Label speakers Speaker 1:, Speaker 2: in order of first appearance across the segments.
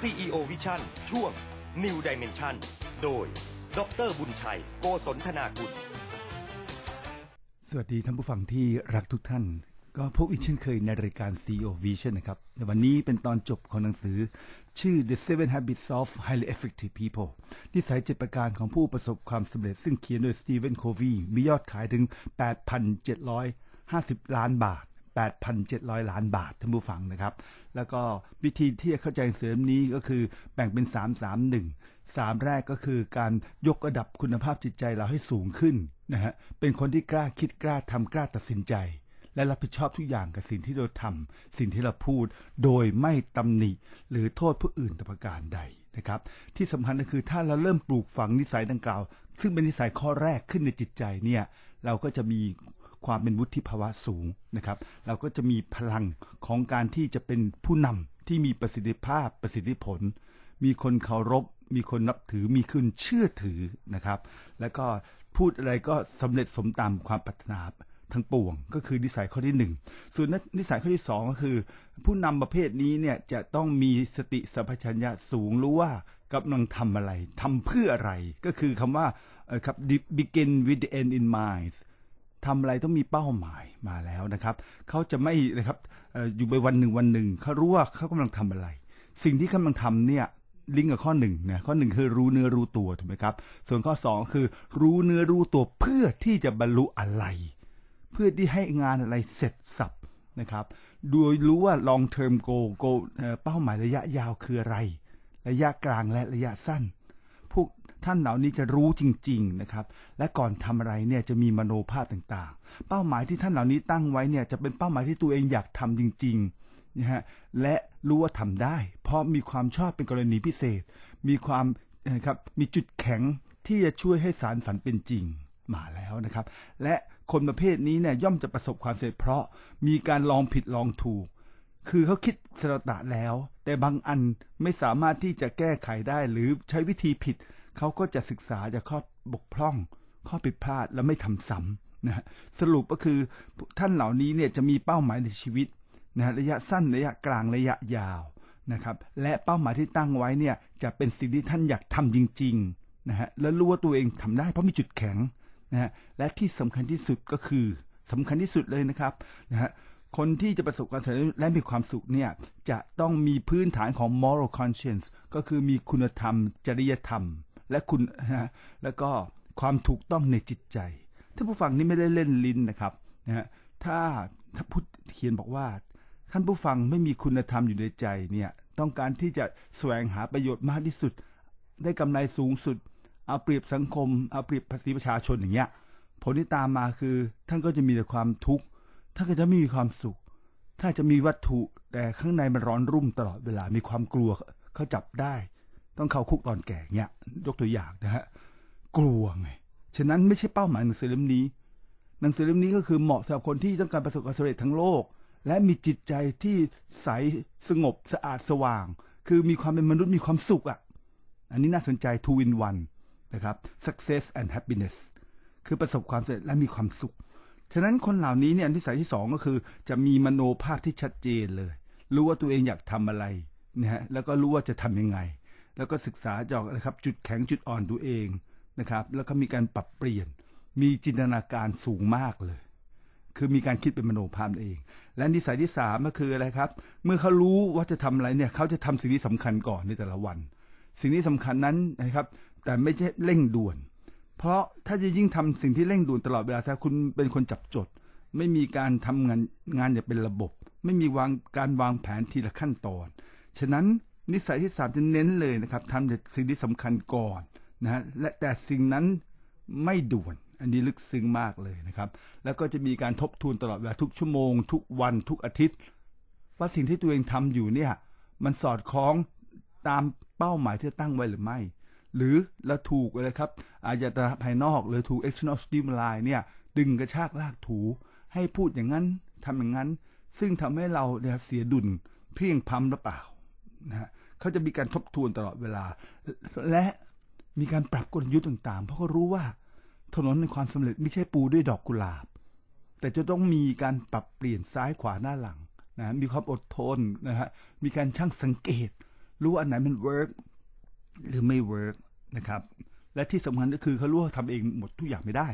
Speaker 1: CEO Vision ช่วง New Dimension โดย ดรบุญชัย โกศลธนากุล
Speaker 2: สวัสดีท่านผู้ฟังที่รักทุกท่าน ก็พบอีกเช่นเคยในรายการ CEO Vision นะครับในวันนี้เป็นตอนจบของหนังสือ ชื่อ The Seven Habits of Highly Effective People นิสัยเจ็ดประการของผู้ประสบความสำเร็จซึ่งเขียนโดยสตีเวนโควีมียอดขายถึง 8,750 ล้านบาท 8,700 ล้านบาทท่านผู้ฟังนะครับ แล้วก็วิธีที่จะเข้าใจหนังสือเล่มนี้ก็คือแบ่งเป็น 3 3 1 3 แรกก็คือการยกระดับคุณภาพจิตใจเราให้สูงขึ้นนะฮะเป็นคนที่กล้าคิดกล้าทำกล้าตัดสินใจ และรับผิดชอบทุกอย่างกับสิ่งที่เราทำสิ่งที่เราพูด โดยไม่ตำหนิ หรือโทษผู้อื่นแต่ประการใดนะครับ ที่สำคัญก็คือถ้าเราเริ่มปลูกฝังนิสัยดังกล่าว ซึ่งเป็นนิสัยข้อแรกขึ้นในจิตใจเนี่ยเราก็จะมี ความเป็นวุฒิภาวะสูงนะครับ เราก็จะมีพลังของการที่จะเป็นผู้นำที่มีประสิทธิภาพประสิทธิผล มีคนเคารพ มีคนนับถือมีคนเชื่อถือนะครับ แล้วก็พูดอะไรก็สำเร็จสมตามความปรารถนาทั้งปวง ก็คือนิสัยข้อที่หนึ่งส่วนนิสัยข้อที่สองก็คือ ผู้นำประเภทนี้เนี่ยจะต้องมีสติสัมปชัญญะสูงรู้ว่ากำลังทำอะไรทำเพื่ออะไร ก็คือคำว่าครับ begin with the end in mind ทำอะไรต้องมีเป้าหมายมาแล้วนะครับ เขาจะไม่นะครับอยู่ไปวันหนึ่งวันหนึ่งเขารู้ว่าเขากำลังทำอะไร สิ่งที่กำลังทำเนี่ยลิงก์กับข้อหนึ่งนี่ยข้อหนึ่งคือรู้เนื้อรู้ตัวถูกไหมครับ ส่วนข้อสองคือ รู้เนื้อรู้ตัวเพื่อที่จะบรรลุอะไร เพื่อที่ให้งานอะไรเสร็จสับนะครับ โดยรู้ว่า long term goal goal เป้าหมายระยะยาวคืออะไร ระยะกลางและระยะสั้น ท่านเหล่านี้จะรู้จริง ๆนะครับ และก่อนทำอะไรเนี่ยจะมีมโนภาพต่างๆ เป้าหมายที่ท่านเหล่านี้ตั้งไว้เนี่ยจะเป็นเป้าหมายที่ตัวเองอยากทำจริงๆนะฮะและรู้ว่าทำได้ เพราะมีความชอบเป็นกรณีพิเศษ มีความนะครับมีจุดแข็งที่จะช่วยให้สารฝันเป็นจริงมาแล้วนะครับ และคนประเภทนี้เนี่ยย่อมจะประสบความสำเร็จเพราะมีการลองผิดลองถูก คือเขาคิดสระตะแล้ว แต่บางอันไม่สามารถที่จะแก้ไขได้หรือใช้วิธีผิด เขาก็จะศึกษาจากข้อบกพร่อง ข้อผิดพลาดและไม่ทำซ้ำนะฮะสรุปก็คือท่านเหล่านี้เนี่ยจะมีเป้าหมายในชีวิตนะฮะระยะสั้นระยะกลางระยะยาวนะครับ และเป้าหมายที่ตั้งไว้เนี่ยจะเป็นสิ่งที่ท่านอยากทำจริงๆนะฮะและรู้ว่าตัวเองทำได้เพราะมีจุดแข็งนะฮะและที่สำคัญที่สุดก็คือสำคัญที่สุดเลยนะครับนะฮะคนที่จะประสบความสำเร็จและมีความสุขเนี่ยจะต้องมีพื้นฐานของ moral conscience ก็คือมีคุณธรรม จริยธรรม และคุณนะฮะแล้วก็ความถูกต้องในจิตใจท่านผู้ฟังนี่ไม่ได้เล่นลิ้นนะครับนะฮะถ้าถ้าพูดเขียนบอกว่า ท่านผู้ฟังไม่มีคุณธรรมอยู่ในใจเนี่ยต้องการที่จะแสวงหาประโยชน์มากที่สุด ได้กำไรสูงสุด เอาเปรียบสังคม เอาเปรียบภาษีประชาชนอย่างเงี้ยผลที่ตามมาคือ ท่านก็จะมีแต่ความทุกข์ถ้าเกิดจะไม่มีความสุข ถ้าจะมีวัตถุแต่ข้างในมันร้อนรุ่มตลอดเวลามีความกลัวเขาจับได้ ต้องเข้าคุกตอนแก่เงี้ยยกตัวอย่างนะฮะกลัวไงฉะนั้นไม่ใช่เป้าหมายหนังสือเล่มนี้ หนังสือเล่มนี้ก็คือเหมาะสำหรับคนที่ต้องการประสบความสำเร็จทั้งโลก และมีจิตใจที่ใสสงบสะอาดสว่าง คือมีความเป็นมนุษย์มีความสุขอะ อันนี้น่าสนใจ two in one นะครับ success and happiness คือประสบความสำเร็จและมีความสุข ฉะนั้นคนเหล่านี้เนี่ยนิสัยที่สองก็คือ จะมีมโนภาพที่ชัดเจนเลย รู้ว่าตัวเองอยากทำอะไรนะฮะแล้วก็รู้ว่าจะทำยังไง แล้วก็ศึกษาจากนะครับจุดแข็งจุดอ่อนตัวเองนะครับ แล้วก็มีการปรับเปลี่ยน มีจินตนาการสูงมากเลย คือมีการคิดเป็นมโนภาพเอง และนิสัยที่สามก็คืออะไรครับ เมื่อเขารู้ว่าจะทำอะไรเนี่ยเขาจะทำสิ่งที่สำคัญก่อนในแต่ละวัน สิ่งที่สำคัญนั้นนะครับ แต่ไม่ใช่เร่งด่วน เพราะถ้าจะยิ่งทำสิ่งที่เร่งด่วนตลอดเวลาถ้าคุณเป็นคนจับจด ไม่มีการทำงานงานอย่างเป็นระบบ ไม่มีวางการวางแผนทีละขั้นตอน ฉะนั้น นิสัยที่สามจะเน้นเลยนะครับทำแต่สิ่งที่สำคัญก่อนนะฮะและแต่สิ่งนั้นไม่ด่วน อันนี้ลึกซึ้งมากเลยนะครับ แล้วก็จะมีการทบทวนตลอดเวลาทุกชั่วโมง ทุกวันทุกอาทิตย์ ว่าสิ่งที่ตัวเองทำอยู่เนี่ย มันสอดคล้องตามเป้าหมายที่ตั้งไว้หรือไม่ หรือเราถูกอะไรครับอาจจะตระภายนอกหรือถูก external stimuli เนี่ยดึงกระชากลากถู ให้พูดอย่างนั้นทำอย่างนั้น ซึ่งทำให้เราเนี่ยเสียดุลเพียงพล้ำหรือเปล่านะฮะ เขาจะมีการทบทวนตลอดเวลา และมีการปรับกลยุทธ์ต่างๆ เพราะเขารู้ว่าถนนในความสำเร็จไม่ใช่ปูด้วยดอกกุหลาบ แต่จะต้องมีการปรับเปลี่ยนซ้ายขวาหน้าหลังนะมีความอดทนนะฮะมีการช่างสังเกต รู้ว่าอันไหนมัน work หรือไม่ work นะครับและที่สำคัญก็คือเขารู้ว่าทำเองหมดทุกอย่างไม่ได้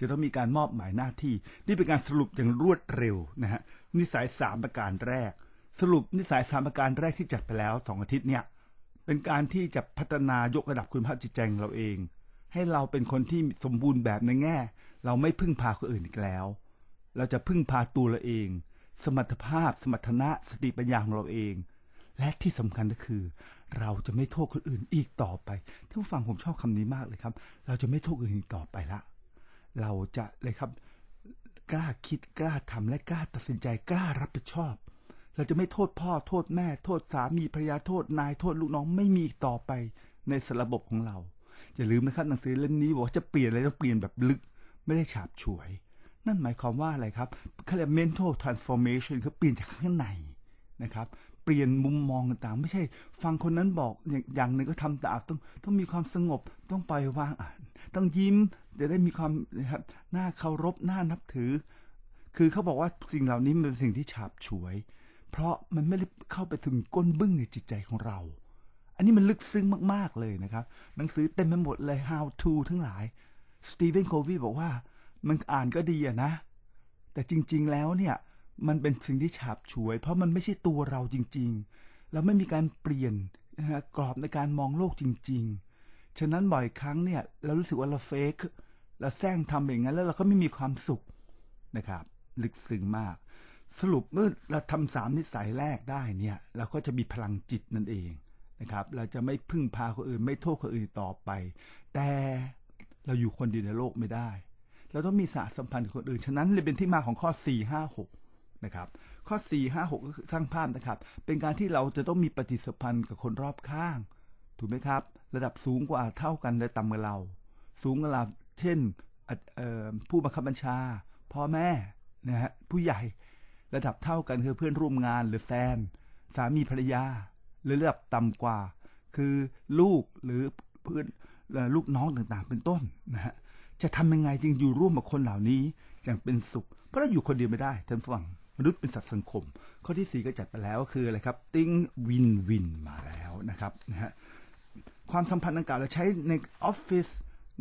Speaker 2: จะต้องมีการมอบหมายหน้าที่ นี่เป็นการสรุปอย่างรวดเร็วนะฮะนิสัยสามประการแรก สรุปนิสัยสามประการแรกที่จัดไปแล้วสองอาทิตย์เนี่ยเป็นการที่จะพัฒนายกระดับคุณภาพจิตใจของเราเอง ให้เราเป็นคนที่สมบูรณ์แบบในแง่ เราไม่พึ่งพาคนอื่นอีกแล้ว เราจะพึ่งพาตัวเราเอง สมรรถภาพ สมรรถนะสติปัญญาของเราเอง และที่สำคัญก็คือ เราจะไม่โทษคนอื่นอีกต่อไปท่านผู้ฟังผมชอบคำนี้มากเลยครับ เราจะไม่โทษคนอื่นอีกต่อไปละเราจะเลยครับ กล้าคิดกล้าทำและกล้าตัดสินใจกล้ารับผิดชอบ เราจะไม่โทษพ่อโทษแม่ โทษสามีภรรยาโทษนายโทษลูกน้องไม่มีอีกต่อไปในสระบบของเรา อย่าลืมนะครับหนังสือเล่มนี้บอกว่าจะเปลี่ยนอะไรต้องเปลี่ยนแบบลึก ไม่ได้ฉาบฉวย นั่นหมายความว่าอะไรครับเขาเรียก mental transformation คือเปลี่ยนจากข้างในนะครับเปลี่ยนมุมมองต่างๆ ไม่ใช่ ฟังคนนั้นบอกอย่างหนึ่งก็ทำตามต้องต้องมีความสงบต้องปล่อยวางอ่านต้องยิ้มจะได้มีความนะครับน่าเคารพน่านับถือ คือเขาบอกว่าสิ่งเหล่านี้มันเป็นสิ่งที่ฉาบฉวย เพราะมันไม่ได้เข้าไปถึงก้นบึ้งในจิตใจของเรา อันนี้มันลึกซึ้งมากๆเลยนะครับ หนังสือเต็มไปหมดเลย how to ทั้งหลาย สตีเฟนโควีบอกว่า มันอ่านก็ดีอะนะ แต่จริงๆแล้วเนี่ย มันเป็นสิ่งที่ฉาบฉวย เพราะมันไม่ใช่ตัวเราจริงๆ เราไม่มีการเปลี่ยนนะฮะกรอบในการมองโลกจริง ๆ ฉะนั้นบ่อยครั้งเนี่ยเรารู้สึกว่าเราเฟกเราแซงทำอย่างนั้นแล้วเราก็ไม่มีความสุขนะครับ ลึกซึ้งมาก สรุปเมื่อเราทำสามนิสัยแรกได้เนี่ย เราก็จะมีพลังจิตนั่นเองนะครับ เราจะไม่พึ่งพาคนอื่น ไม่โทษคนอื่นต่อไป แต่เราอยู่คนเดียวในโลกไม่ได้ เราต้องมีสาสัมพันธ์กับคนอื่น ฉะนั้นเลยเป็นที่มาของข้อ 4 5 6 นะครับ ข้อ 4 5 6 ก็คือสร้างภาพนะครับ เป็นการที่เราจะต้องมีปฏิสัมพันธ์กับคนรอบข้าง ถูกไหมครับ ระดับสูงกว่าเท่ากันและต่ำกว่าเรา สูงกว่าเราเช่นผู้บังคับบัญชา พ่อแม่นะฮะผู้ใหญ่ ระดับเท่ากันคือเพื่อนร่วมงานหรือแฟน สามีภรรยา หรือระดับต่ำกว่า คือลูกหรือเพื่อนลูกน้องต่างๆ เป็นต้นนะฮะจะทำยังไงจึงอยู่ร่วมกับคนเหล่านี้อย่างเป็นสุข เพราะเราอยู่คนเดียวไม่ได้ท่านฟังมนุษย์เป็นสัตว์สังคม ข้อที่สี่ก็จัดไปแล้วคืออะไรครับติ้งวินวินมาแล้วนะครับนะฮะความสัมพันธ์ดังกล่าวเราใช้ในออฟฟิศ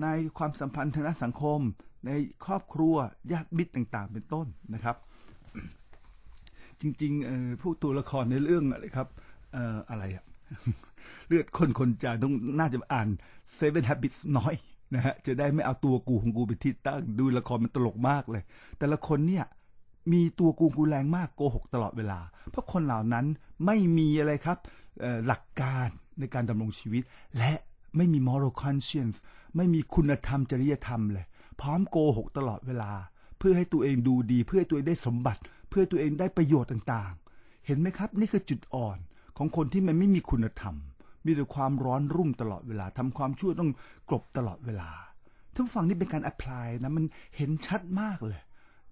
Speaker 2: ในความสัมพันธ์ทางด้านสังคม ในครอบครัวญาติมิตรต่างๆ เป็นต้นนะครับ จริงๆผู้ตัวละครในเรื่องอะไรครับอะไรอะเลือดคนคนจางต้องน่าจะอ่าน Seven Habits น้อยนะฮะจะได้ไม่เอาตัวกูของกูเป็นที่ตั้งดูละครมันตลกมากเลย แต่ละคนเนี่ยมีตัวกูกูแรงมากโกหกตลอดเวลา เพราะคนเหล่านั้นไม่มีอะไรครับหลักการในการดำรงชีวิต และไม่มี moral conscience ไม่มีคุณธรรมจริยธรรมเลย พร้อมโกหกตลอดเวลา เพื่อให้ตัวเองดูดี เพื่อให้ตัวเองได้สมบัติ เพื่อตัวเองได้ประโยชน์ต่างๆ เห็นไหมครับ นี่คือจุดอ่อนของคนที่มันไม่มีคุณธรรม มีแต่ความร้อนรุ่มตลอดเวลาทำความชั่วต้องกลบตลอดเวลาทุกฝั่งนี่เป็นการแอพพลายนะมันเห็นชัดมากเลย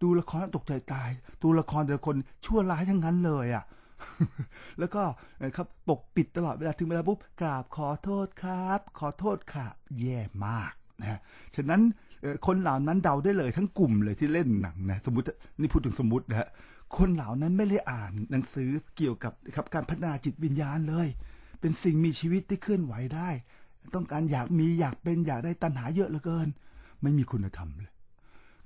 Speaker 2: ดูละครตกใจตายดูละครแต่ละคนชั่วร้ายทั้งนั้นเลยอะ่ะแล้วก็นะครับปกปิดตลอดเวลาถึงเวลาปุ๊บกราบขอโทษครับ ขอโทษค่ะ แย่มากนะฉะนั้นคนเหล่านั้นเดาได้เลยทั้งกลุ่มเลยที่เล่นหนังนะสมมตินี่พูดถึงสมมตินะฮะ คนเหล่านั้นไม่ได้อ่านหนังสือเกี่ยวกับครับการพัฒนาจิตวิญญาณเลย เป็นสิ่งมีชีวิตที่เคลื่อนไหวได้ ต้องการอยากมีอยากเป็นอยากได้ตัณหาเยอะเหลือเกิน ไม่มีคุณธรรมเลย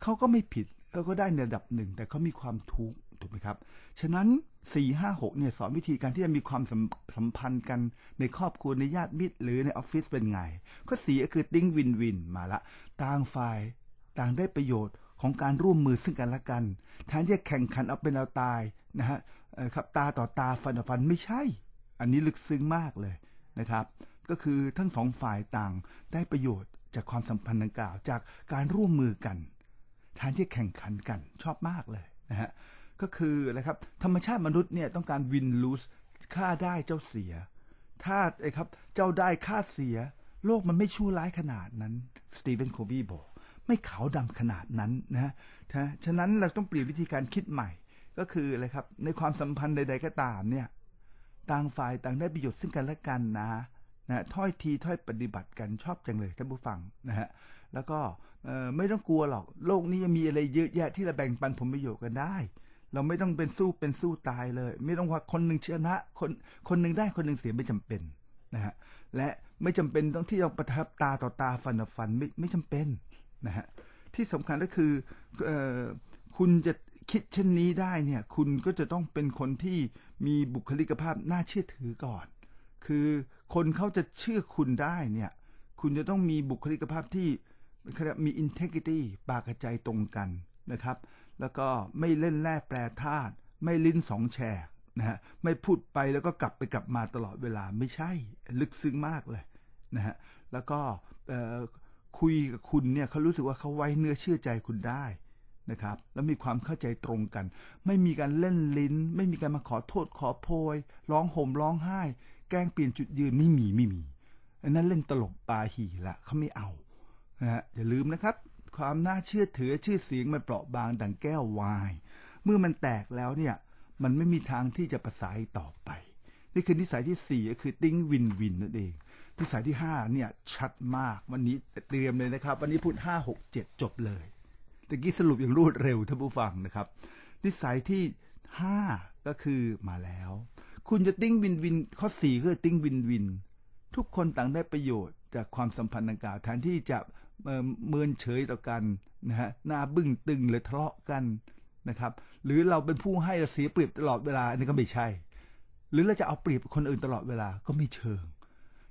Speaker 2: เขาก็ไม่ผิดเขาก็ได้ในระดับหนึ่ง แต่เขามีความทุกข์ถูกไหมครับ ฉะนั้น4 5 6เนี่ยสอนวิธีการที่จะมีความสัมสัมพันธ์กันในครอบครัวในญาติมิตรหรือในออฟฟิศเป็นไง ข้อสี่ก็คือ think win-win มาละ ต่างฝ่ายต่างได้ประโยชน์ ของการร่วมมือซึ่งกันและกัน แทนที่จะแข่งขันเอาเป็นเอาตายนะฮะครับตาต่อตาฟันต่อฟันไม่ใช่ อันนี้ลึกซึ้งมากเลยนะครับ ก็คือทั้งสองฝ่ายต่างได้ประโยชน์จากความสัมพันธ์ดังกล่าว จากการร่วมมือกันแทนที่แข่งขันกันชอบมากเลยนะฮะก็คืออะไรครับธรรมชาติมนุษย์เนี่ยต้องการวินลูสค่าได้เจ้าเสียถ้าไอ้ครับเจ้าได้ค่าเสีย โลกมันไม่ชั่วร้ายขนาดนั้นสตีเวนโคบีบอก ไม่ขาวดำขนาดนั้นนะนะฉะนั้นเราต้องเปลี่ยนวิธีการคิดใหม่ ก็คืออะไรครับ ในความสัมพันธ์ใด ๆ ก็ตามเนี่ย ต่างฝ่ายต่างได้ประโยชน์ซึ่งกันและกันนะนะถ้อยทีถ้อยปฏิบัติกันชอบจังเลยท่านผู้ฟังนะฮะแล้วก็ไม่ต้องกลัวหรอกโลกนี้ยังมีอะไรเยอะแยะที่เราแบ่งปันผลประโยชน์กันได้ เราไม่ต้องเป็นสู้เป็นสู้ตายเลย ไม่ต้องว่าคนหนึ่งชนะคนคนหนึ่งได้คนหนึ่งเสียไม่จำเป็นนะฮะและไม่จำเป็นต้องที่จะประทับตาต่อตาฟันต่อฟันไม่ไม่จำเป็น นะฮะที่สำคัญก็คืออคุณจะคิดเช่นนี้ได้เนี่ยคุณก็จะต้องเป็นคนที่มีบุคลิกภาพน่าเชื่อถือก่อน คือคนเขาจะเชื่อคุณได้เนี่ยคุณจะต้องมีบุคลิกภาพที่เขาเรียกมี integrity ปากกระใจตรงกันนะครับ แล้วก็ไม่เล่นแร่แปรธาตุไม่ลิ้นสองแฉกนะฮะไม่พูดไปแล้วก็กลับไปกลับมาตลอดเวลาไม่ใช่ลึกซึ้งมากเลยนะฮะแล้วก็ คุยกับคุณเนี่ยเขารู้สึกว่าเขาไว้เนื้อเชื่อใจคุณได้นะครับ แล้วมีความเข้าใจตรงกัน ไม่มีการเล่นลิ้น ไม่มีการมาขอโทษขอโพย ร้องห่มร้องไห้ แกล้งเปลี่ยนจุดยืนไม่มีไม่มีอันนั้นเล่นตลกปาหีละเขาไม่เอานะฮะอย่าลืมนะครับ ความน่าเชื่อถือชื่อเสียงมันเปราะบางดังแก้วไวน์ เมื่อมันแตกแล้วเนี่ยมันไม่มีทางที่จะประสานต่อไป นี่คือนิสัยที่สี่ก็คือ think win-win นั่นเอง นิสัยที่ห้าเนี่ยชัดมากวันนี้เตรียมเลยนะครับ วันนี้พูดห้าหกเจ็ดจบเลยตะกี้สรุปอย่างรวดเร็วท่านผู้ฟังนะครับ นิสัยที่ห้าก็คือมาแล้ว คุณจะ think win-win ข้อสี่คือ think win-win ทุกคนต่างได้ประโยชน์จากความสัมพันธ์ดังกล่าวแทนที่จะเอ่อเมินเฉยต่อกันนะฮะหน้าบึ้งตึงหรือทะเลาะกันนะครับ หรือเราเป็นผู้ให้เราเสียเปรียบตลอดเวลาอันนี้ก็ไม่ใช่ หรือเราจะเอาเปรียบคนอื่นตลอดเวลาก็ไม่เชิง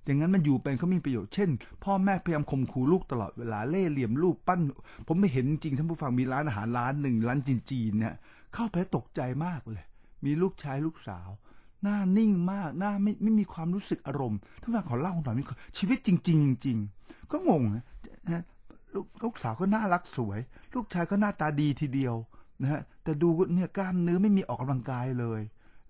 Speaker 2: อย่างนั้นมันอยู่เป็นเขามีประโยชน์ เช่น พ่อแม่พยายามข่มขู่ลูกตลอดเวลาเล่เหลี่ยมลูกปั้น ผมไม่เห็นจริงท่านผู้ฟังมีร้านอาหารร้านหนึ่งร้านจีนๆเนี่ยเข้าไปตกใจมากเลย มีลูกชายลูกสาวหน้านิ่งมากหน้าไม่ไม่มีความรู้สึกอารมณ์ท่านผู้ฟังขอเล่าหน่อยมีชีวิตจริง ๆ จริง ๆ ก็งงนะนะลูกลูกสาวก็น่ารักสวย ลูกชายก็หน้าตาดีทีเดียวนะฮะแต่ดูเนี่ยกล้ามเนื้อไม่มีออกกำลังกายเลย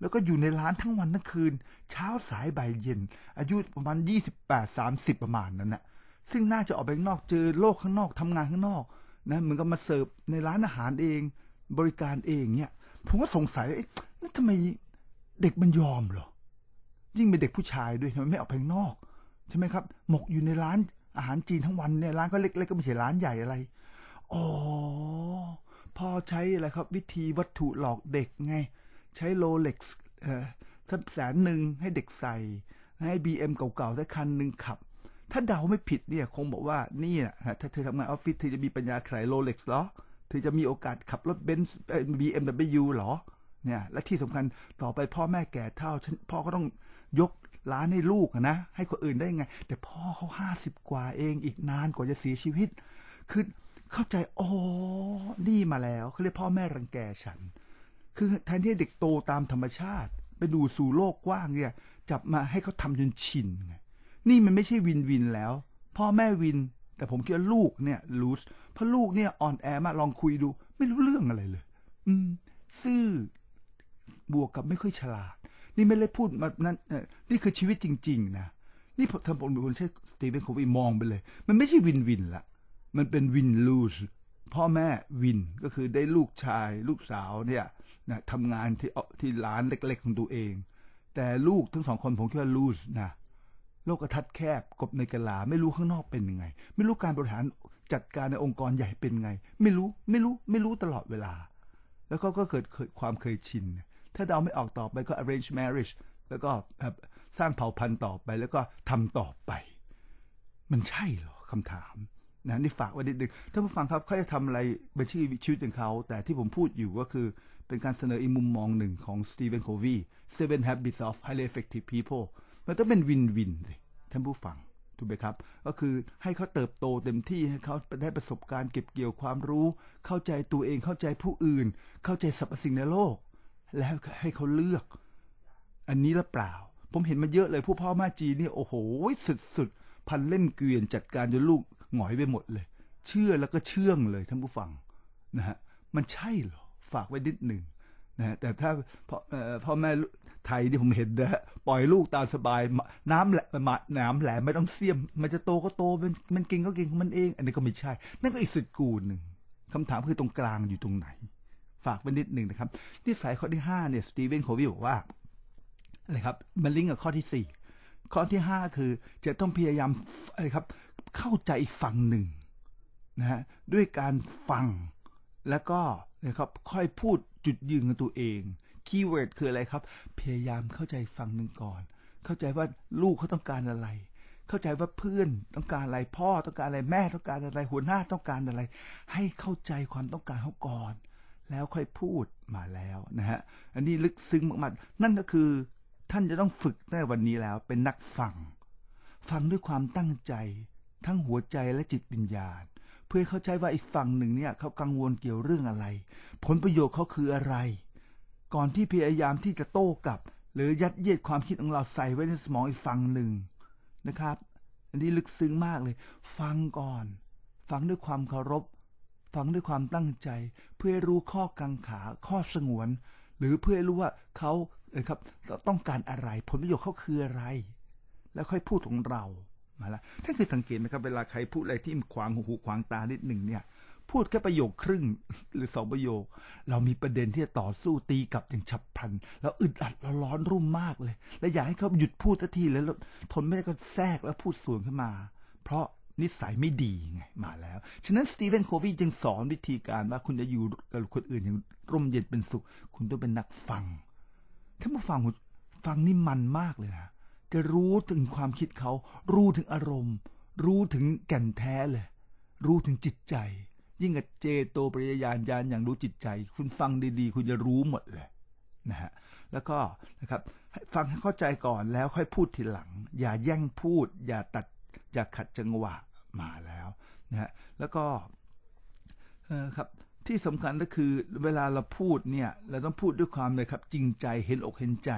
Speaker 2: แล้วก็อยู่ในร้านทั้งวันทั้งคืน เช้าสายบ่ายเย็น อายุประมาณ28 30ประมาณนั้นนะซึ่งน่าจะออกไปข้างนอกเจอโลกข้างนอกทำงานข้างนอกนะเหมือนกับมาเสิร์ฟในร้านอาหารเอง บริการเองเนี่ยผมก็สงสัยว่าแล้วทำไมเด็กมันยอมเหรอ ยิ่งเป็นเด็กผู้ชายด้วยทำไมไม่ออกไปข้างนอกใช่ไหมครับ หมกอยู่ในร้านอาหารจีนทั้งวันเนี่ยร้านก็เล็กๆก็ไม่ใช่ร้านใหญ่อะไรอ๋อพ่อใช้อะไรครับ วิธีวัตถุหลอกเด็กไง ใช้โรเล็กซ์เอ่อสักแสนหนึ่งให้เด็กใส่ ให้บีเอ็มเก่าๆสักคันหนึ่งขับ ถ้าเดาไม่ผิดเนี่ยคงบอกว่านี่นะฮะถ้าเธอทำงานออฟฟิศเธอจะมีปัญญาขาย Rolex หรอเธอจะมีโอกาสขับรถเบนซ์ BMW หรอเนี่ยและที่สำคัญต่อไปพ่อแม่แก่เท่าฉันพ่อก็ต้องยกร้านให้ลูกนะ ให้คนอื่นได้ไง แต่พ่อเขาห้าสิบกว่าเองอีกนานกว่าจะเสียชีวิตคือเข้าใจอ๋อนี่มาแล้วเขาเรียกพ่อแม่รังแกฉัน คือแทนที่เด็กโตตามธรรมชาติ ไปดูสู่โลกกว้างเนี่ย จับมาให้เขาทำจนชินไงนี่มันไม่ใช่ win-win แล้ว พ่อแม่ win แต่ผมคิดว่าลูกเนี่ย lose เพราะลูกเนี่ยอ่อนแอมาลองคุยดู ไม่รู้เรื่องอะไรเลย อืม ซื่อบวกกับไม่ค่อยฉลาด นี่ไม่ได้พูดมานั่นเอ่อนี่คือชีวิตจริง ๆ นะนี่ผมทำผมเป็นคนใช้ Stephen Covey มองไปเลย มันไม่ใช่ win-win ละมันเป็น win-lose พ่อแม่ win ก็คือได้ลูกชาย ลูกสาวเนี่ย นะทำงานที่ที่ร้านเล็ก ๆ ของตัวเอง แต่ลูกทั้งสองคนผมคิดว่าลูสนะโลกทัดแคบกบในกะลาไม่รู้ข้างนอกเป็นยังไง ไม่รู้การบริหารจัดการในองค์กรใหญ่เป็นไง ไม่รู้ไม่รู้ไม่รู้ตลอดเวลา แล้วก็ก็เกิดความเคยชิน ถ้าเดาไม่ออกต่อไปก็ arrange marriage แล้วก็สร้างเผ่าพันธุ์ต่อไปแล้วก็ทำต่อไป มันใช่เหรอคำถามนะนี่ฝากไว้นิดนึงท่านผู้ฟังครับเขาจะทำอะไรเป็นชื่อชีวิตของเขา แต่ที่ผมพูดอยู่ก็คือ เป็นการเสนออีกมุมมองหนึ่งของสตีเวนโควี Seven Habits of Highly Effective People มันต้องเป็นวินวินสิท่านผู้ฟังถูกไหมครับ ก็คือให้เขาเติบโตเต็มที่ให้เขาได้ประสบการณ์เก็บเกี่ยวความรู้ เข้าใจตัวเองเข้าใจผู้อื่น เข้าใจสรรพสิ่งในโลก แล้วให้เขาเลือก อันนี้หรือเปล่า ผมเห็นมาเยอะเลยผู้พ่อแม่จีนนี่โอ้โหสุดๆพันเล่มเกวียนจัดการจนลูกหงอยไปหมดเลย เชื่อแล้วก็เชื่องเลยท่านผู้ฟังนะฮะมันใช่เหรอ ฝากไว้นิดหนึ่งนะแต่ถ้าพ่อพ่อแม่ไทยที่ผมเห็นนะปล่อยลูกตามสบาย น้ำแหลมน้ำแหลมไม่ต้องเสียม มันจะโตก็โตมันมันเก่งก็เก่งของมันเอง อันนี้ก็ไม่ใช่ นั่นก็อีกสุดกูหนึ่งคำถามคือตรงกลางอยู่ตรงไหน ฝากไว้นิดหนึ่งนะครับนิสัยข้อที่ห้าเนี่ยสตีเวนโควิบอกว่าอะไรครับมันลิงก์กับข้อที่สี่ข้อที่ห้าคือจะต้องพยายามอะไรครับ เข้าใจอีกฝั่งหนึ่งนะฮะด้วยการฟัง แล้วก็นะครับค่อยพูดจุดยืนของตัวเอง คีย์เวิร์ดคืออะไรครับ พยายามเข้าใจฟังหนึ่งก่อน เข้าใจว่าลูกเขาต้องการอะไร เข้าใจว่าเพื่อนต้องการอะไร พ่อต้องการอะไร แม่ต้องการอะไร หัวหน้าต้องการอะไร ให้เข้าใจความต้องการเขาก่อน แล้วค่อยพูดมาแล้วนะฮะ อันนี้ลึกซึ้งมากๆ นั่นก็คือท่านจะต้องฝึกในวันนี้แล้ว เป็นนักฟัง ฟังด้วยความตั้งใจ ทั้งหัวใจและจิตวิญญาณ พื่อเข้าใจว่าอีกฝั่งหนึ่งเนี่ยเขากังวลเกี่ยวเรื่องอะไร ผลประโยชน์เขาคืออะไร ก่อนที่พยายามที่จะโต้กลับ หรือยัดเยียดความคิดของเราใส่ไว้ในสมองอีกฝั่งหนึ่งนะครับ อันนี้ลึกซึ้งมากเลย ฟังก่อน ฟังด้วยความเคารพ ฟังด้วยความตั้งใจ เพื่อรู้ข้อกังขา ข้อสงวน หรือเพื่อรู้ว่าเขาเออครับต้องการอะไร ผลประโยชน์เขาคืออะไร แล้วค่อยพูดของเรา มาแล้วท่านเคยสังเกตไหมครับเวลาใครพูดอะไรที่ขวางหูขวางตานิดหนึ่งเนี่ยพูดแค่ประโยคครึ่งหรือสองประโยค เรามีประเด็นที่จะต่อสู้ตีกลับอย่างฉับพลันแล้วอึดอัดเราร้อนรุ่มมากเลย และอยากให้เขาหยุดพูดทันทีแล้วทนไม่ได้ก็แทรกแล้วพูดสวนขึ้นมา เพราะนิสัยไม่ดีไงมาแล้ว ฉะนั้นสตีเฟนโควีจึงสอนวิธีการว่าคุณจะอยู่กับคนอื่นอย่างร่มเย็นเป็นสุข คุณต้องเป็นนักฟังท่านผู้ฟังฟังนี่มันมากเลยนะ จะรู้ถึงความคิดเขา รู้ถึงอารมณ์ รู้ถึงแก่นแท้เลย รู้ถึงจิตใจ ยิ่งกับเจโตปริยญาณญาณอย่างรู้จิตใจ คุณฟังดีๆ คุณจะรู้หมดเลยนะฮะแล้วก็นะครับฟังให้เข้าใจก่อนแล้วค่อยพูดทีหลัง อย่าแย่งพูด อย่าตัดอย่าขัดจังหวะมาแล้วนะฮะแล้วก็ครับที่สำคัญก็คือเวลาเราพูดเนี่ยเราต้องพูดด้วยความเลยครับ จริงใจเห็นอกเห็นใจ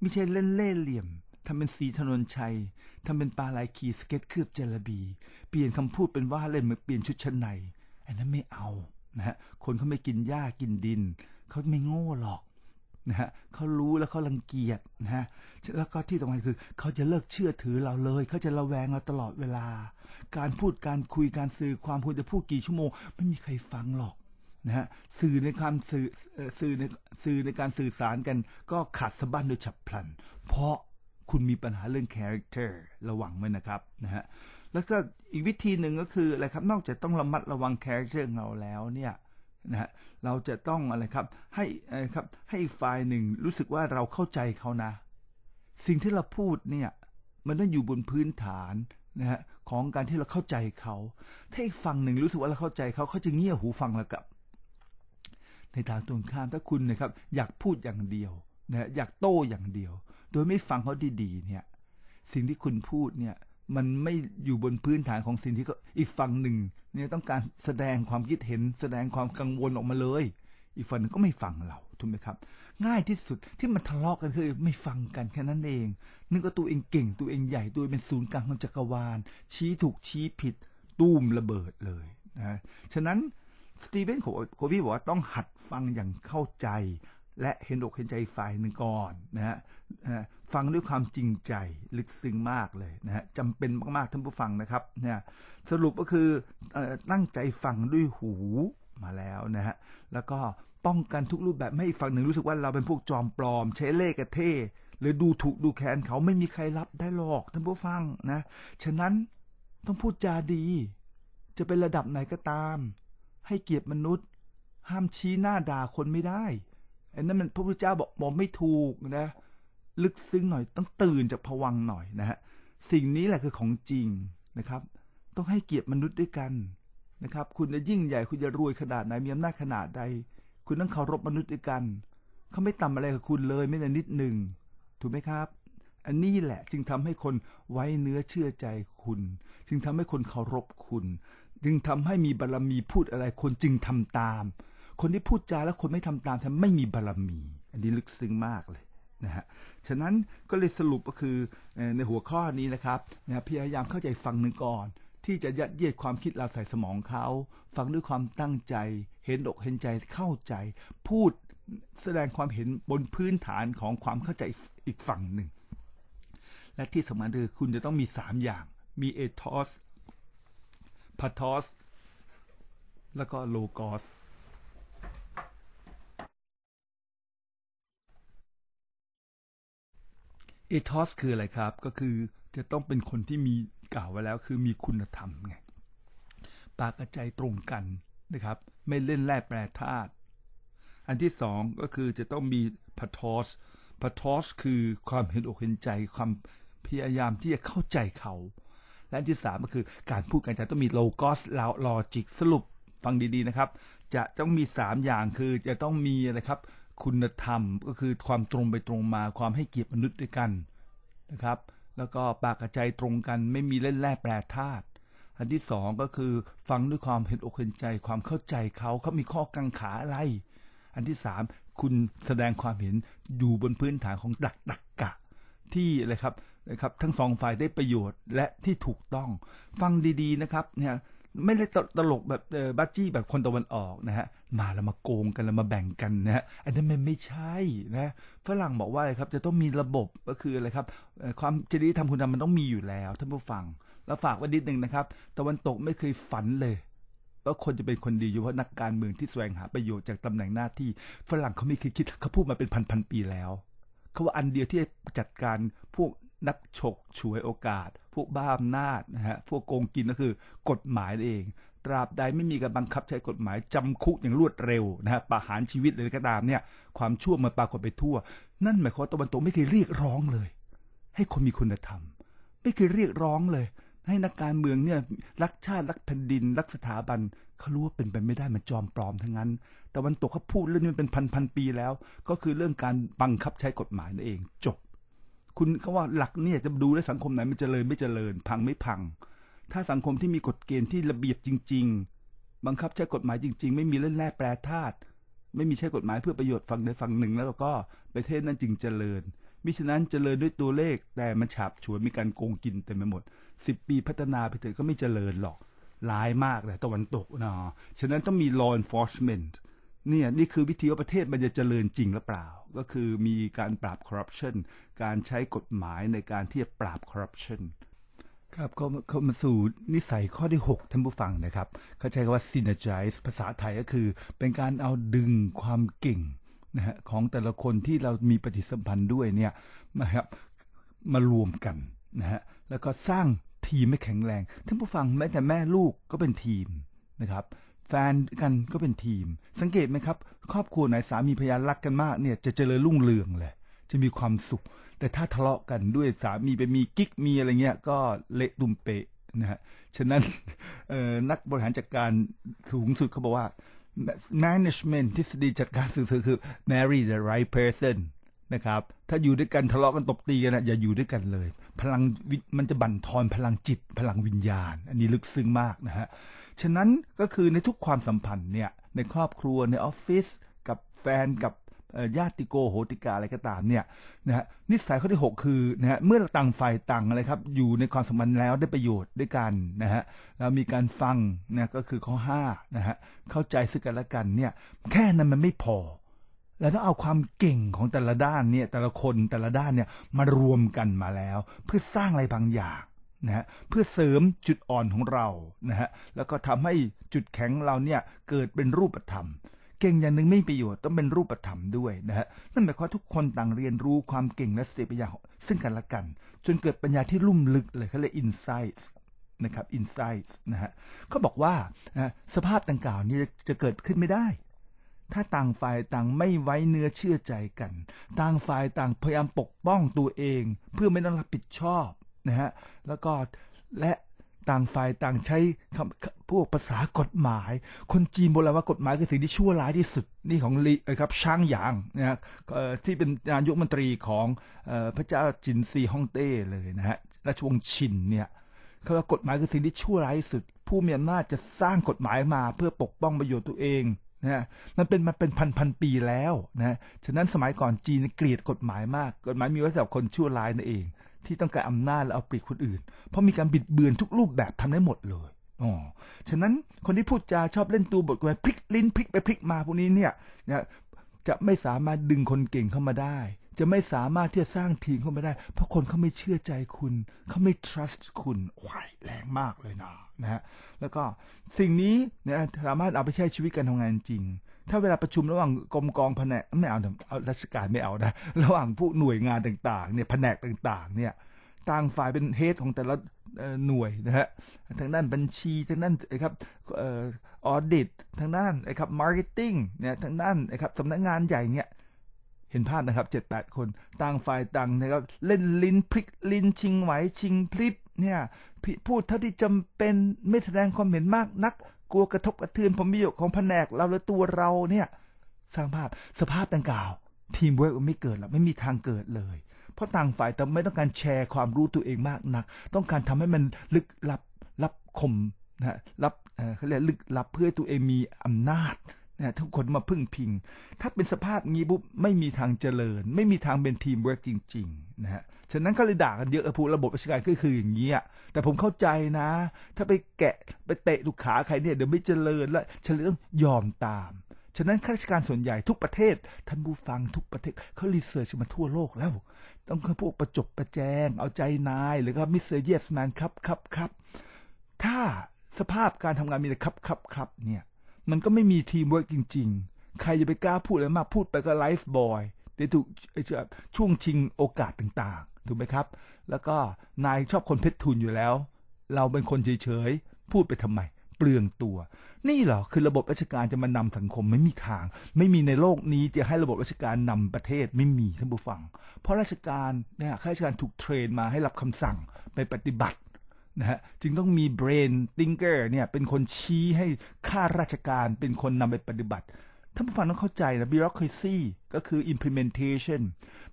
Speaker 2: ไม่ใช่เล่นเล่เหลี่ยม ทำเป็นสีถนนชัย ทำเป็นปลาลายขีสเก็ตคืบเจลบี เปลี่ยนคำพูดเป็นว่าเล่นเหมือนเปลี่ยนชุดชั้นใน อันนั้นไม่เอา นะฮะ คนเขาไม่กินหญ้ากินดิน เขาไม่โง่หรอก นะฮะเขารู้แล้วเขารังเกียจนะฮะ แล้วก็ที่สำคัญคือ เขาจะเลิกเชื่อถือเราเลย เขาจะระแวงเราตลอดเวลา การพูดการคุยการสื่อความควรจะพูดกี่ชั่วโมง ไม่มีใครฟังหรอกนะฮะสื่อในการสื่อสื่อในสื่อในการสื่อสารกัน ก็ขาดสะบั้นโดยฉับพลัน เพราะ คุณมีปัญหาเรื่อง character ระวังไว้นะครับนะฮะแล้วก็อีกวิธีหนึ่งก็คืออะไรครับนอกจากต้องระมัดระวัง character เราแล้วเนี่ยนะฮะเราจะต้องอะไรครับให้ครับให้ฝ่ายหนึ่งรู้สึกว่าเราเข้าใจเขานะ สิ่งที่เราพูดเนี่ยมันต้องอยู่บนพื้นฐานนะฮะของการที่เราเข้าใจเขาถ้าอีกฝั่งหนึ่งรู้สึกว่าเราเข้าใจเขาเขาจะเงี่ยหูฟังเรากับ ในทางตรงข้ามถ้าคุณนะครับอยากพูดอย่างเดียวนะอยากโต้อย่างเดียว โดยไม่ฟังเขาดีๆ เนี่ย สิ่งที่คุณพูดเนี่ย มันไม่อยู่บนพื้นฐานของสิ่งที่อีกฝั่งหนึ่ง เนี่ยต้องการแสดงความคิดเห็น แสดงความกังวลออกมาเลย อีกฝั่งหนึ่งก็ไม่ฟังเราถูกไหมครับ ง่ายที่สุดที่มันทะเลาะกกันคือไม่ฟังกันแค่นั้นเอง นึกว่าตัวเองเก่งตัวเองใหญ่ตัวเองเป็นศูนย์กลางของจักรวาล ชี้ถูกชี้ผิดตูมระเบิดเลยนะฉะนั้นสตีเวนโควีบอกว่าต้องหัดฟังอย่างเข้าใจ และเห็นอกเห็นใจฝ่ายหนึ่งก่อนนะฮะฟังด้วยความจริงใจลึกซึ้งมากเลยนะฮะจำเป็นมากๆท่านผู้ฟังนะครับนี่ยสรุปก็คือตั้งใจฟังด้วยหูมาแล้วนะฮะแล้วก็ป้องกันทุกรูปแบบไม่ฝั่งหนึ่งรู้สึกว่าเราเป็นพวกจอมปลอม ใช้เล่กระเท่หรือดูถูกดูแคลนเขาไม่มีใครรับได้หรอกท่านผู้ฟังนะฉะนั้นต้องพูดจาดี จะเป็นระดับไหนก็ตาม ให้เกียรติมนุษย์ ห้ามชี้หน้าด่าคนไม่ได้ อันนั้นมันพระพุทธเจ้าบอกบอกไม่ถูกนะ ลึกซึ้งหน่อยต้องตื่นจากผวังหน่อยนะฮะสิ่งนี้แหละคือของจริงนะครับ ต้องให้เกียรติมนุษย์ด้วยกันนะครับ คุณจะยิ่งใหญ่คุณจะรวยขนาดไหนมีอำนาจขนาดใด คุณต้องเคารพมนุษย์ด้วยกันเขาไม่ต่ำอะไรกับคุณเลยไม่แต่นิดหนึ่งถูกไหมครับ อันนี้แหละจึงทำให้คนไว้เนื้อเชื่อใจคุณ จึงทำให้คนเคารพคุณ จึงทำให้มีบารรมีพูดอะไรคนจึงทำตาม คนที่พูดจาแล้วคนไม่ทำตามทำไม่มีบารรมี อันนี้ลึกซึ้งมากเลยนะฮะ ฉะนั้นก็เลยสรุปก็คือในหัวข้อนี้นะครับนะพยายามเข้าใจฟังหนึ่งก่อน ที่จะยัดเยียดความคิดเราใส่สมองเขา ฟังด้วยความตั้งใจ เห็นอกเห็นใจเข้าใจ พูดแสดงความเห็นบนพื้นฐานของความเข้าใจอีกฝั่งหนึ่ง และที่สำคัญคือคุณจะต้องมีสามอย่าง มีเอทอสพาทอส แล้วก็โลกอส เอทอสคืออะไรครับ ก็คือจะต้องเป็นคนที่มีกล่าวไว้แล้ว คือมีคุณธรรมไงปากกระใจตรงกันนะครับ ไม่เล่นแร่แปรธาตุอันที่สองก็คือจะต้องมีพาทอสพาทอสคือความเห็นอกเห็นใจความพยายามที่จะเข้าใจเขา และอันที่สามก็คือการพูดกันจะต้องมีโลกอสล้วลอจิกสรุปฟังดีๆนะครับ จะต้องมีสามอย่างคือจะต้องมีอะไรครับ คุณธรรมก็คือความตรงไปตรงมาความให้เกียรติมนุษย์ด้วยกันนะครับ แล้วก็ปากกระใจตรงกันไม่มีเล่นแร่แปรธาตุอันที่สองก็คือฟังด้วยความเห็นอกเห็นใจความเข้าใจเขาเขามีข้อกังขาอะไร อันที่สามคุณแสดงความเห็นอยู่บนพื้นฐานของดักดักกะ ที่อะไรครับนะครับ ทั้งสองฝ่ายได้ประโยชน์และที่ถูกต้อง ฟังดีๆนะครับเนี่ย ไม่ได้ตลกแบบเออบัจจี้แบบคนตะวันออกนะฮะมาแล้วมาโกงกันแล้วมาแบ่งกันนะฮะอันนั้นมันไม่ใช่นะฝรั่งบอกว่าอะไรครับจะต้องมีระบบก็คืออะไรครับความจริยธรรมคุณธรรมมันต้องมีอยู่แล้วท่านผู้ฟัง แล้วฝากไว้นิดหนึ่งนะครับ ตะวันตกไม่เคยฝันเลยว่าคนจะเป็นคนดีอยู่เพราะนักการเมืองที่แสวงหาประโยชน์จากตำแหน่งหน้าที่ฝรั่งเขาไม่เคยคิดเขาพูดมาเป็นพันพันๆปีแล้วเขาว่าอันเดียวที่จะจัดการพวก นักฉกฉวยโอกาส พวกบ้าอำนาจนะฮะพวกโกงกินก็คือกฎหมายเอง ตราบใดไม่มีการบังคับใช้กฎหมายจำคุกอย่างรวดเร็วนะฮะประหารชีวิตเลยก็ตามเนี่ยความชั่วมันปรากฏไปทั่ว นั่นหมายความว่าตะวันตกไม่เคยเรียกร้องเลย ให้คนมีคุณธรรม ไม่เคยเรียกร้องเลย ให้นักการเมืองเนี่ยรักชาติรักแผ่นดิน รักสถาบันเขารู้ว่าเป็นไปไม่ได้มันจอมปลอมทั้งนั้นแต่วันตกเขาพูดเรื่องนี้มันเป็นพันพันๆปีแล้ว ก็คือเรื่องการบังคับใช้กฎหมายนั่นเองจบ คุณเขาว่าหลักเนี่ยจะดูได้สังคมไหนมันเจริญไม่เจริญ พังไม่พัง ถ้าสังคมที่มีกฎเกณฑ์ที่ระเบียบจริง ๆ บังคับใช้กฎหมายจริง ๆ ไม่มีเล่นแร่แปรธาตุไม่มีใช้กฎหมายเพื่อประโยชน์ฝั่งใดฝั่งหนึ่ง แล้วก็ประเทศนั้นจึงเจริญมิฉะนั้นเจริญด้วยตัวเลขแต่มันฉาบฉวยมีการโกงกินเต็มไปหมดสิบปีพัฒนาไปเถอะก็ไม่เจริญหรอกร้ายมากเลยตะวันตกเนาะฉะนั้นต้องมี law enforcement เนี่ยนี่คือวิธีว่าประเทศมันจะเจริญจริงหรือเปล่า ก็คือมีการปราบคอร์รัปชันการใช้กฎหมายในการที่จะปราบคอร์รัปชันครับเขาเข้ามาสู่นิสัยข้อที่ 6 ท่านผู้ฟังนะครับ เขาใช้คำว่า synergize ภาษาไทยก็คือ เป็นการเอาดึงความเก่งนะฮะของแต่ละคนที่เรามีปฏิสัมพันธ์ด้วยเนี่ยนะครับมารวมกันนะฮะแล้วก็สร้างทีมให้แข็งแรง ท่านผู้ฟังแม้แต่แม่ลูกก็เป็นทีมนะครับ แฟนกันก็เป็นทีม สังเกตไหมครับ ครอบครัวไหนสามีภรรยารักกันมากเนี่ยจะเจริญรุ่งเรืองเลยจะมีความสุข แต่ถ้าทะเลาะกันด้วยสามีไปมีกิ๊กมีอะไรเงี้ย ก็เละตุ่มเปะนะฮะฉะนั้นนักบริหารจัดการสูงสุดเขาบอกว่า management ทฤษฎีจัดการสื่อคือ marry the right person นะครับ ถ้าอยู่ด้วยกันทะเลาะกันตบตีกันนะอย่าอยู่ด้วยกันเลย พลังมันจะบั่นทอนพลังจิต พลังวิญญาณ อันนี้ลึกซึ้งมากนะฮะ ฉะนั้นก็คือในทุกความสัมพันธ์เนี่ยในครอบครัวในออฟฟิศกับแฟนกับญาติโกโหติกาอะไรก็ตามเนี่ยนะฮะนิสัยข้อที่ 6 คือนะฮะเมื่อต่างฝ่ายต่างอะไรครับอยู่ในความสัมพันธ์แล้วได้ประโยชน์ด้วยกันนะฮะแล้วมีการฟังนะก็คือข้อ5นะฮะเข้าใจซึ่งกันและกันเนี่ยแค่นั้นมันไม่พอแล้วต้องเอาความเก่งของแต่ละด้านเนี่ยแต่ละคนแต่ละด้านเนี่ยมารวมกันมาแล้ว เพื่อสร้างอะไรบางอย่าง นะฮะเพื่อเสริมจุดอ่อนของเรานะฮะแล้วก็ทำให้จุดแข็งเราเนี่ยเกิดเป็นรูปธรรม เก่งอย่างหนึ่งไม่มีประโยชน์ต้องเป็นรูปธรรมด้วยนะฮะนั่นหมายความว่าทุกคนต่างเรียนรู้ความเก่งและสติปัญญาซึ่งกันและกัน จนเกิดปัญญาที่ลุ่มลึกเลยเขาเรียก insights นะครับ insights นะฮะเขาบอกว่านะสภาพดังกล่าวนี้จะเกิดขึ้นไม่ได้ถ้าต่างฝ่ายต่างไม่ไว้เนื้อเชื่อใจกัน ต่างฝ่ายต่างพยายามปกป้องตัวเอง เพื่อไม่ต้องรับผิดชอบ นะฮะแล้วก็และต่างฝ่ายต่างใช้คำพวกภาษากฎหมาย คนจีนโบราณว่ากฎหมายคือสิ่งที่ชั่วร้ายที่สุดนี่ของลีครับช่างหยางนะฮะที่เป็นนายกมนตรีของอพระเจ้าจินซีฮ่องเต้เลยนะฮะราชวงศ์ชินเนี่ยเขาว่ากฎหมายคือสิ่งที่ชั่วร้ายที่สุด ผู้มีอำนาจจะสร้างกฎหมายมาเพื่อปกป้องประโยชน์ตัวเองนะฮะมันเป็นมาเป็นพันพันปีแล้วนะฉะนั้นสมัยก่อนจีนเกลียดกฎหมายมาก กฎหมายมีไว้สำหรับคนชั่วร้ายนั่นเอง ที่ต้องการอำนาจและเอาเปรียบคนอื่น เพราะมีการบิดเบือนทุกรูปแบบทำได้หมดเลยอ๋อฉะนั้นคนที่พูดจาชอบเล่นตัวบทกฎหมายพลิกลิ้นพลิกไปพลิกมาพวกนี้เนี่ยนะจะไม่สามารถดึงคนเก่งเข้ามาได้ จะไม่สามารถที่จะสร้างทีมเข้ามาได้ เพราะคนเขาไม่เชื่อใจคุณเขาไม่ trust คุณวายแรงมากเลยนะนะฮะแล้วก็สิ่งนี้นะสามารถเอาไปใช้ชีวิตการทำงานจริง ถ้าเวลาประชุมระหว่างกรมกองแผนกไม่เอาเดี๋ยเอาราชการไม่เอานะระหว่างพวกหน่วยงานต่างๆเนี่ยแผนกต่างๆ เนี่ยต่างฝ่ายเป็น head ของแต่ละหน่วยนะฮะทางด้านบัญชีทางด้านนะครับออ audit ทางด้านนะครับ marketing เนี่ยทางด้านนะครับสำนักงานใหญ่เนี่ยเห็นภาพนะครับเจ็ดแปดคนต่างฝ่ายต่างนะครับเล่นลิ้นพลิกลิ้นชิงไหวชิงพริบเนี่ยพิพูดเท่าที่จำเป็นไม่แสดงความเห็นมากนัก กลัวกระทบกระเทือนผลประโยชน์ของแผนกเราและตัวเราเนี่ย สร้างภาพสภาพดังกล่าวทีมเวิร์กไม่เกิดหรอกไม่มีทางเกิดเลย เพราะต่างฝ่ายแต่ไม่ต้องการแชร์ความรู้ตัวเองมากนัก ต้องการทำให้มันลึกลับลับคมนะฮะรับเออเขาเรียกลึกลับเพื่อให้ตัวเองมีอำนาจ นะทุกคนมาพึ่งพิง ถ้าเป็นสภาพงี้ปุ๊บไม่มีทางเจริญ ไม่มีทางเป็นทีมเวิร์กจริงๆนะฮะฉะนั้นก็เลยด่ากันเยอะเออพูดระบบราชการก็คืออย่างนี้อะแต่ผมเข้าใจนะ ถ้าไปแกะไปเตะลูกขาใครเนี่ยเดี๋ยวไม่เจริญแล้วฉันเลยต้องยอมตาม ฉะนั้นข้าราชการส่วนใหญ่ทุกประเทศท่านผู้ฟังทุกประเทศเขา research มาทั่วโลกแล้ว ต้องพวกประจบประแจง เอาใจนายหรือก็ Mister Yes Man ครับครับครับถ้าสภาพการทำงานมีแต่ครับครับครับเนี่ย มันก็ไม่มีทีมเวิร์กจริง ๆ ใครจะไปกล้าพูดอะไรมากพูดไปก็ไลฟ์บอยเดี๋ยวถูกช่วงชิงโอกาสต่างๆ ถูกไหมครับ แล้วก็นายชอบคนเพชรทุนอยู่แล้ว เราเป็นคนเฉยๆ พูดไปทำไม เปลืองตัว นี่เหรอคือระบบราชการจะมานำสังคมไม่มีทาง ไม่มีในโลกนี้จะให้ระบบราชการนำประเทศไม่มีท่านผู้ฟัง เพราะราชการเนี่ยข้าราชการถูกเทรนมาให้รับคำสั่งไปปฏิบัติ นะฮะจึงต้องมี brain thinker เนี่ยเป็นคนชี้ให้ข้าราชการเป็นคนนำไปปฏิบัติท่านผู้ฟังต้องเข้าใจนะ bureaucracy ก็คือ implementation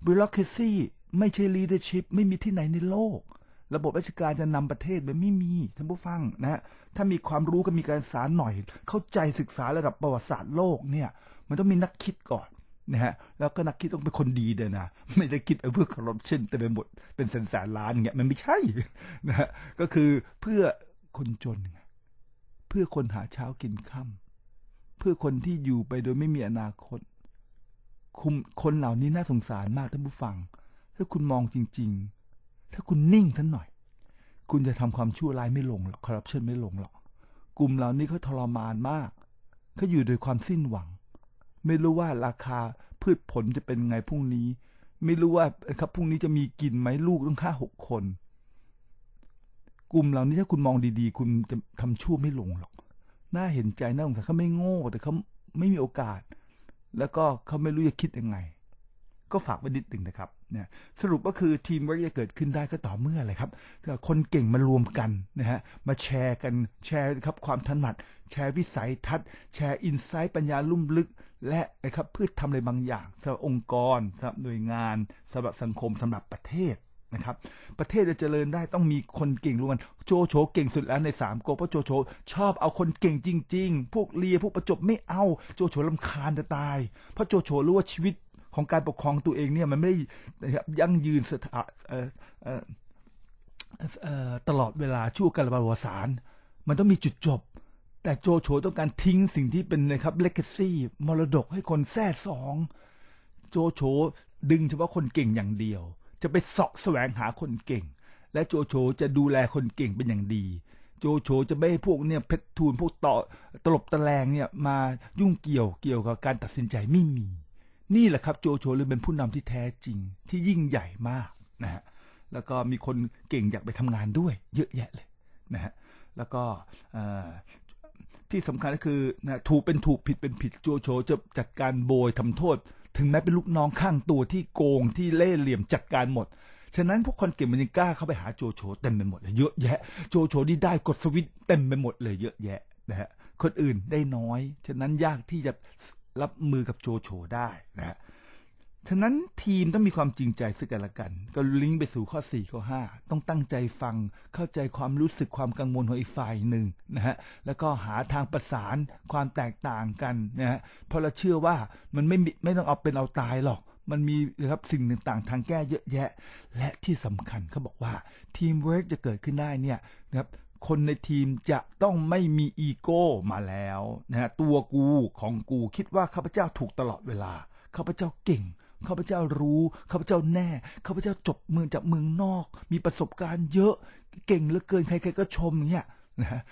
Speaker 2: bureaucracy ไม่ใช่ leadership ไม่มีที่ไหนในโลก ระบบราชการจะนำประเทศมันไม่มีท่านผู้ฟังนะฮะถ้ามีความรู้ก็มีการศึกษาหน่อย เข้าใจศึกษาระดับประวัติศาสตร์โลกเนี่ยมันต้องมีนักคิดก่อน นะฮะแล้วก็นักคิดต้องเป็นคนดีเด้ยนะไม่ได้คิดเพื่อ corruption แต่เป็นหมดเป็นแสนแสนล้านเงี้ยมันไม่ใช่นะฮะก็คือเพื่อคนจนไงเพื่อคนหาเช้ากินค่ำเพื่อคนที่อยู่ไปโดยไม่มีอนาคตคุมคนเหล่านี้น่าสงสารมากท่านผู้ฟัง ถ้าคุณมองจริง ๆ ถ้าคุณนิ่งสักหน่อย คุณจะทำความชั่วร้ายไม่ลงหรอกคอร์รัปชันไม่ลงหรอก กลุ่มเหล่านี้เขาทรมานมากเขาอยู่โดยความสิ้นหวัง ไม่รู้ว่าราคาพืชผลจะเป็นไงพรุ่งนี้ ไม่รู้ว่าครับพรุ่งนี้จะมีกินไหมลูกต้องฆ่าหกคน กลุ่มเหล่านี้ถ้าคุณมองดีๆ คุณจะทำชั่วไม่ลงหรอก น่าเห็นใจน่าสงสารเขาไม่โง่แต่เขาไม่มีโอกาส แล้วก็เขาไม่รู้จะคิดยังไง ก็ฝากไว้นิดหนึ่งนะครับเนี่ยสรุปก็คือทีมเวิร์กจะเกิดขึ้นได้ก็ต่อเมื่ออะไรครับ คนเก่งมารวมกันนะฮะมาแชร์กันแชร์ครับความถนัด แชร์วิสัยทัศน์ แชร์ insight ปัญญาลุ่มลึก และนะครับเพื่อทำอะไรบางอย่างสำหรับองค์กรสำหรับหน่วยงานสำหรับสังคมสำหรับประเทศนะครับ ประเทศจะเจริญได้ต้องมีคนเก่งรวมกันโจโฉเก่งสุดแล้วในสามก๊กเพราะโจโฉชอบเอาคนเก่งจริง ๆ พวกเลียพวกประจบไม่เอาโจโฉลำคาญจะตาย เพราะโจโฉรู้ว่าชีวิตของการปกครองตัวเองเนี่ยมันไม่ได้นะครับยั่งยืนสถาตลอดเวลาชั่วกาลประวัติศาสตร์มันต้องมีจุดจบ แต่โจโฉต้องการทิ้งสิ่งที่เป็นนะครับเลกซี่มรดกให้คนแท้สอง โจโฉดึงเฉพาะคนเก่งอย่างเดียว จะไปเสาะแสวงหาคนเก่ง และโจโฉจะดูแลคนเก่งเป็นอย่างดี โจโฉจะไม่ให้พวกเนี่ยเพชรทูลพวกต่อตลบตะแลงเนี่ยมายุ่งเกี่ยวเกี่ยวกับการตัดสินใจไม่มี นี่แหละครับโจโฉเลยเป็นผู้นำที่แท้จริงที่ยิ่งใหญ่มากนะฮะแล้วก็มีคนเก่งอยากไปทำงานด้วย เยอะแยะเลยนะฮะแล้วก็เที่สำคัญก็คือนะถูกเป็นถูกผิดเป็นผิดโจโฉจะจัดการโบยทำโทษ ถึงแม้เป็นลูกน้องข้างตัวที่โกงที่เล่เหลี่ยมจัดการหมดฉะนั้นพวกคนเก่งมันยังกล้าเข้าไปหาโจโฉเต็มไปหมดเลยเยอะแยะ โจโฉนี่ได้กดสวิตช์เต็มไปหมดเลยเยอะแยะนะฮะคนอื่นได้น้อย ฉะนั้นยากที่จะรับมือกับโจโฉได้นะฮะ ฉะนั้นทีมต้องมีความจริงใจซึ่งกันและกัน ก็ลิงก์ไปสู่ข้อ 4 ข้อ 5 ต้องตั้งใจฟังเข้าใจความรู้สึกความกังวลของอีกฝ่ายหนึ่งนะฮะแล้วก็หาทางประสานความแตกต่างกันนะฮะเพราะเราเชื่อว่ามันไม่ไม่ต้องเอาเป็นเอาตายหรอก มันมีนะครับสิ่งต่างๆ ทางแก้เยอะแยะ และที่สำคัญเขาบอกว่าทีมเวิร์กจะเกิดขึ้นได้เนี่ยนะครับคนในทีมจะต้องไม่มีอีโก้มาแล้วนะฮะตัวกูของกูคิดว่าข้าพเจ้าถูกตลอดเวลาข้าพเจ้าเก่ง ข้าพเจ้ารู้ ข้าพเจ้าแน่ ข้าพเจ้าจบเมืองจากเมืองนอก มีประสบการณ์เยอะ เก่งเหลือเกิน ใครๆก็ชมอย่างเงี้ยนะฮะ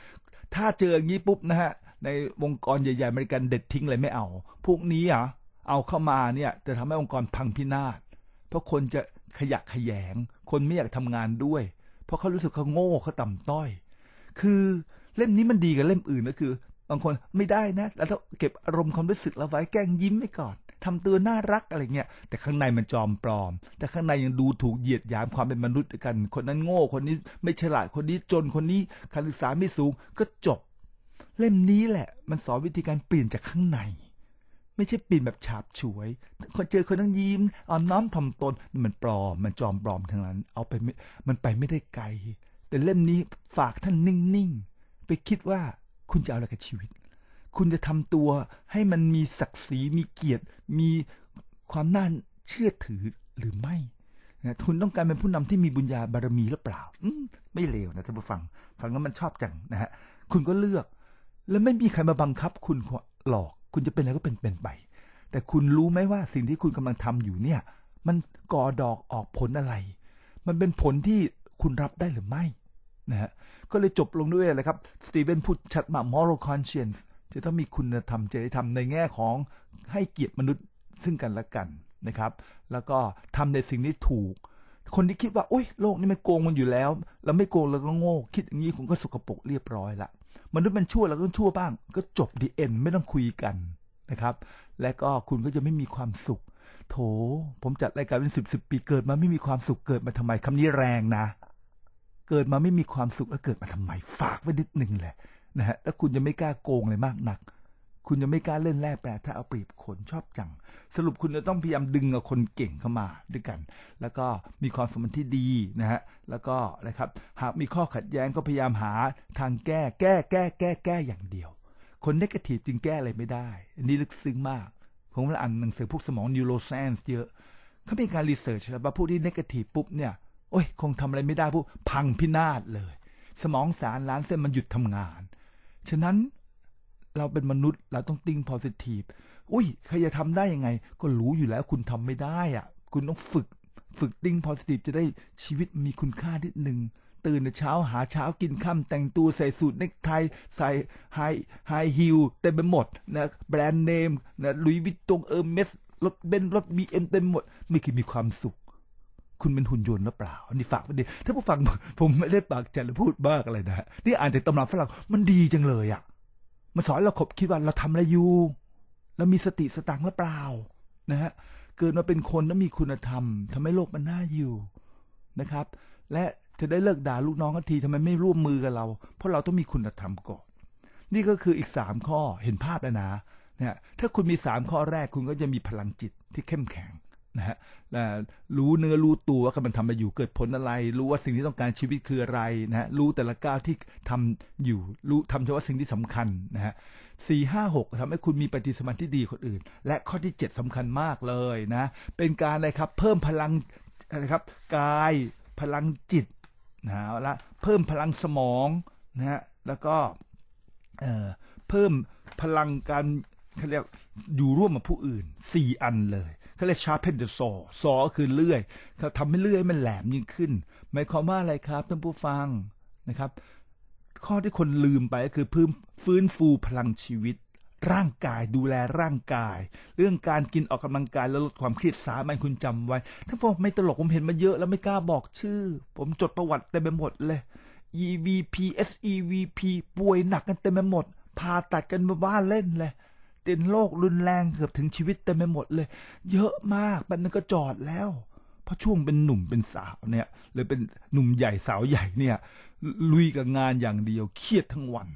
Speaker 2: ถ้าเจออย่างนี้ปุ๊บนะฮะ ในวงกรใหญ่ๆอเมริกันเด็ดทิ้งเลยไม่เอา พวกนี้อะ เอาเข้ามาเนี่ย จะทำให้องค์กรพังพินาศ เพราะคนจะขยะแขยง คนไม่อยากทำงานด้วย เพราะเขารู้สึกเขาโง่เขาต่ำต้อย คือเล่มนี้มันดีกับเล่มอื่นก็คือ บางคนไม่ได้นะ แล้วต้องเก็บอารมณ์ความรู้สึกเราไว้แกล้งยิ้มไว้ก่อน ทำตัวน่ารักอะไรเงี้ยแต่ข้างในมันจอมปลอม แต่ข้างในยังดูถูกเหยียดหยามความเป็นมนุษย์กัน คนนั้นโง่คนนี้ไม่ฉลาดคนนี้จนคนนี้การศึกษาไม่สูงก็จบ เล่มนี้แหละ มันสอนวิธีการเปลี่ยนจากข้างใน ไม่ใช่เปลี่ยนแบบฉาบฉวย คนเจอคนต้องยิ้มอ่อนน้อมถ่อมตนมันปลอม มันจอมปลอมทั้งนั้น เอาไปมมันไปไม่ได้ไกล แต่เล่มนี้ฝากท่านนิ่งๆไปคิดว่าคุณจะเอาอะไรกับชีวิต คุณจะทำตัวให้มันมีศักดิ์ศรีมีเกียรติ มีความน่าเชื่อถือหรือไม่นะคุณต้องการเป็นผู้นำที่มีบุญญาบารมีหรือเปล่าอืมไม่เลวนะท่านผู้ฟัง ฟังแล้วมันชอบจังนะฮะคุณก็เลือก แล้วไม่มีใครมาบังคับ คุณหลอก คุณจะเป็นอะไรก็เป็นเป็นไป แต่คุณรู้ไหมว่าสิ่งที่คุณกำลังทำอยู่เนี่ย มันก่อดอกออกผลอะไร มันเป็นผลที่คุณรับได้หรือไม่นะฮะก็เลยจบลงด้วยอะไรครับสตีเวนพูดชัดมา moral conscience จะต้องมีคุณธรรมจริยธรรมในแง่ของให้เกียรติมนุษย์ซึ่งกันและกันนะครับ แล้วก็ทำในสิ่งที่ถูก คนที่คิดว่าโอ้ยโลกนี้มันโกงมันอยู่แล้ว เราไม่โกงเราก็โง่ คิดอย่างนี้คุณก็สกปรกเรียบร้อยละมนุษย์มันชั่วเราก็ชั่วบ้าง ก็จบดีเอ็นไม่ต้องคุยกันนะครับ และก็คุณก็จะไม่มีความสุข โถ ผมจัดรายการเป็นสิบสิบปีเกิดมาไม่มีความสุขเกิดมาทำไมคำนี้แรงนะ เกิดมาไม่มีความสุขแล้วเกิดมาทำไมฝากไว้นิดหนึ่งแหละ นะฮะแล้วคุณจะไม่กล้าโกงเลยมากนัก คุณจะไม่กล้าเล่นแร่แปรถ้าเอาเปรียบคนชอบจัง สรุปคุณจะต้องพยายามดึงเอาคนเก่งเข้ามาด้วยกัน แล้วก็มีความสัมพันธ์ที่ดีนะฮะแล้วก็นะครับหากมีข้อขัดแย้งก็พยายามหาทางแก้แก้แก้แก้แก้อย่างเดียว คน negative จึงแก้อะไรไม่ได้อันนี้ลึกซึ้งมากผมก็อ่านหนังสือพวกสมอง neuroscience เยอะเขามีการ research แล้วว่าผู้ที่ negative ปุ๊บเนี่ยโอ้ยคงทำอะไรไม่ได้ปุ๊บพังพินาศเลย สมองสารล้านเส้นมันหยุดทำงาน ฉะนั้นเราเป็นมนุษย์เราต้องติ้ง positive อุ้ยใครจะทำได้ยังไง ก็รู้อยู่แล้วคุณทำไม่ได้อะคุณต้องฝึกฝึกติ้ง positive จะได้ชีวิตมีคุณค่านิดหนึ่งตื่นเช้าหาเช้ากินค่ำแต่งตัวใส่สูทเนคไทใส่ high high heel เต็มไปหมดนะแบรนด์เนมนะ Louis Vuitton Hermès รถเบนซ์รถบีเอ็มเต็มหมด ไม่เคยมีความสุข คุณเป็นหุ่นยนต์หรือเปล่าอันนี้ฝากไว้ดี ถ้าผู้ฟังผมไม่ได้ปากจัดหรือพูดมากอะไรนะนี่อ่านจากตำราฝรั่งมันดีจังเลยอะ่ะ มันสอนเราขบคิดว่าเราทำอะไรอยู่เรามีสติสตังหรือเปล่า นะฮะ เกิดมาเป็นคนแล้วมีคุณธรรมทำให้โลกมันน่าอยู่นะครับ และจะได้เลิกด่าลูกน้องกันทีทำไมไม่ร่วมมือกับเรา เพราะเราต้องมีคุณธรรมก่อน นี่ก็คืออีกสามข้อเห็นภาพแล้วนะเนี่ยถ้าคุณมีสามข้อแรกคุณก็จะมีพลังจิตที่เข้มแข็ง นะฮะรู้เนื้อรู้ตัวว่ากำลังทำมาอยู่เกิดผลอะไร รู้ว่าสิ่งที่ต้องการชีวิตคืออะไรนะฮะรู้แต่ละก้าวที่ทำอยู่ รู้ทำเฉพาะสิ่งที่สำคัญนะฮะสี่ห้าหกทำให้คุณมีปฏิสมาธิที่ดีคนอื่น และข้อที่เจ็ดสำคัญมากเลยนะ เป็นการอะไรครับ เพิ่มพลังอะไรครับกายพลังจิตนะละเพิ่มพลังสมองนะฮะแล้วก็เอ่อเพิ่มพลังการเขาเรียกอยู่ร่วมกับผู้อื่นสี่อันเลย เขาเรียก sharpen the saw saw คือเลื่อยเขาทำให้เลื่อยมันแหลมยิ่งขึ้น หมายความว่าอะไรครับท่านผู้ฟังนะครับ ข้อที่คนลืมไปก็คือพื้นฟื้นฟูพลังชีวิต ร่างกายดูแลร่างกาย เรื่องการกินออกกำลังกายแล้วลดความเครียดสามันคุณจำไว้ ถ้าพวกไม่ตลกผมเห็นมาเยอะแล้วไม่กล้าบอกชื่อ ผมจดประวัติเต็มไปหมดเลย EVP SEVP ป่วยหนักกันเต็มไปหมดผ่าตัดกันมาบ้านเล่นเลย เป็นโรครุนแรงเกือบถึงชีวิตเต็มไปหมดเลย เยอะมากแบบนั้นก็จอดแล้ว เพราะช่วงเป็นหนุ่มเป็นสาวเนี่ยหรือเป็นหนุ่มใหญ่สาวใหญ่เนี่ย ลุยกับงานอย่างเดียวเครียดทั้งวัน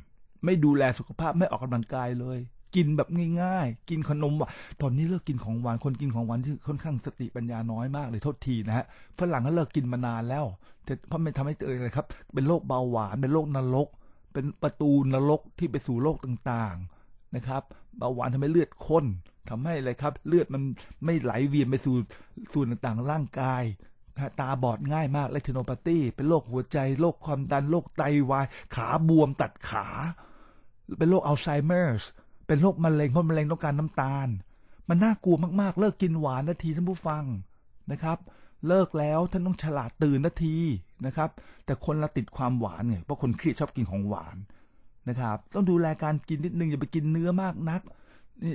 Speaker 2: ไม่ดูแลสุขภาพไม่ออกกำลังกายเลย กินแบบง่ายๆ กินขนมว่ะตอนนี้เลิกกินของหวานคนกินของหวานที่ค่อนข้างสติปัญญาน้อยมากเลยโทษทีนะฮะฝรั่งก็เลิกกินมานานแล้วแต่เพราะมันทำให้เจอเลยครับ เป็นโรคเบาหวานเป็นโรคนรกเป็นประตูนรกที่ไปสู่โลกต่างๆ นะครับเบาหวานทำให้เลือดข้นทำให้อะไรครับ เลือดมันไม่ไหลเวียนไปสู่ส่วนต่างๆ ร่างกายตาบอดง่ายมาก retinopathy เป็นโรคหัวใจโรคความดันโรคไตวาย ขาบวมตัดขา เป็นโรค Alzheimer's เป็นโรคมะเร็งเพราะมะเร็งต้องการน้ำตาล มันน่ากลัวมากๆ เลิกกินหวานนาทีท่านผู้ฟังนะครับ เลิกแล้วท่านต้องฉลาดตื่นนาทีนะครับ แต่คนละติดความหวานไงเพราะคนเครียดชอบกินของหวาน นะครับ ต้องดูแลการกินนิดนึงอย่าไปกินเนื้อมากนัก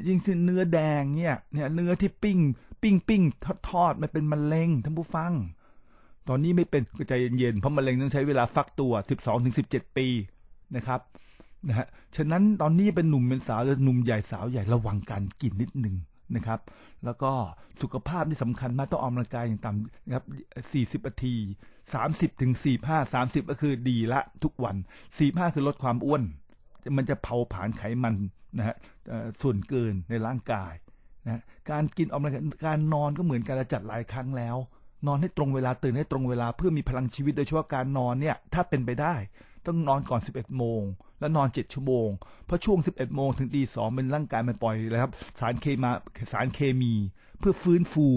Speaker 2: ยิ่งเนื้อแดงเนี่ยเนี่ยเนื้อที่ปิ้ง ปิ้งปิ้งทอดทอดมันเป็นมะเร็งท่านผู้ฟัง ตอนนี้ไม่เป็นก็ใจเย็นๆเพราะมะเร็งต้องใช้เวลาฟักตัว 12-17 ปีนะครับนะฮะฉะนั้นตอนนี้เป็นหนุ่มเป็นสาวหรือหนุ่มใหญ่สาวใหญ่ระวังการกินนิดนึงนะครับ แล้วก็สุขภาพที่สำคัญมากต้องออกกำลังกายอย่างต่ำนะครับ 40นาที 30ถึง45 30 ก็คือดีละทุกวัน 45 คือลดความอ้วน มันจะเผาผลาญไขมันนะฮะส่วนเกินในร่างกายนะการกินออกกำลังกายการนอนก็เหมือนกันเรจัดหลายครั้งแล้ว นอนให้ตรงเวลาตื่นให้ตรงเวลาเพื่อมีพลังชีวิตโดยเฉพาะการนอนเนี่ยถ้าเป็นไปได้ ต้องนอนก่อน 11 โมง แล้วนอน 7 ชั่วโมง เพราะช่วง 11 โมงถึงตีสองเป็นร่างกายมันปล่อยเลยครับสารเคมาสารเคมี เพื่อฟื้นฟู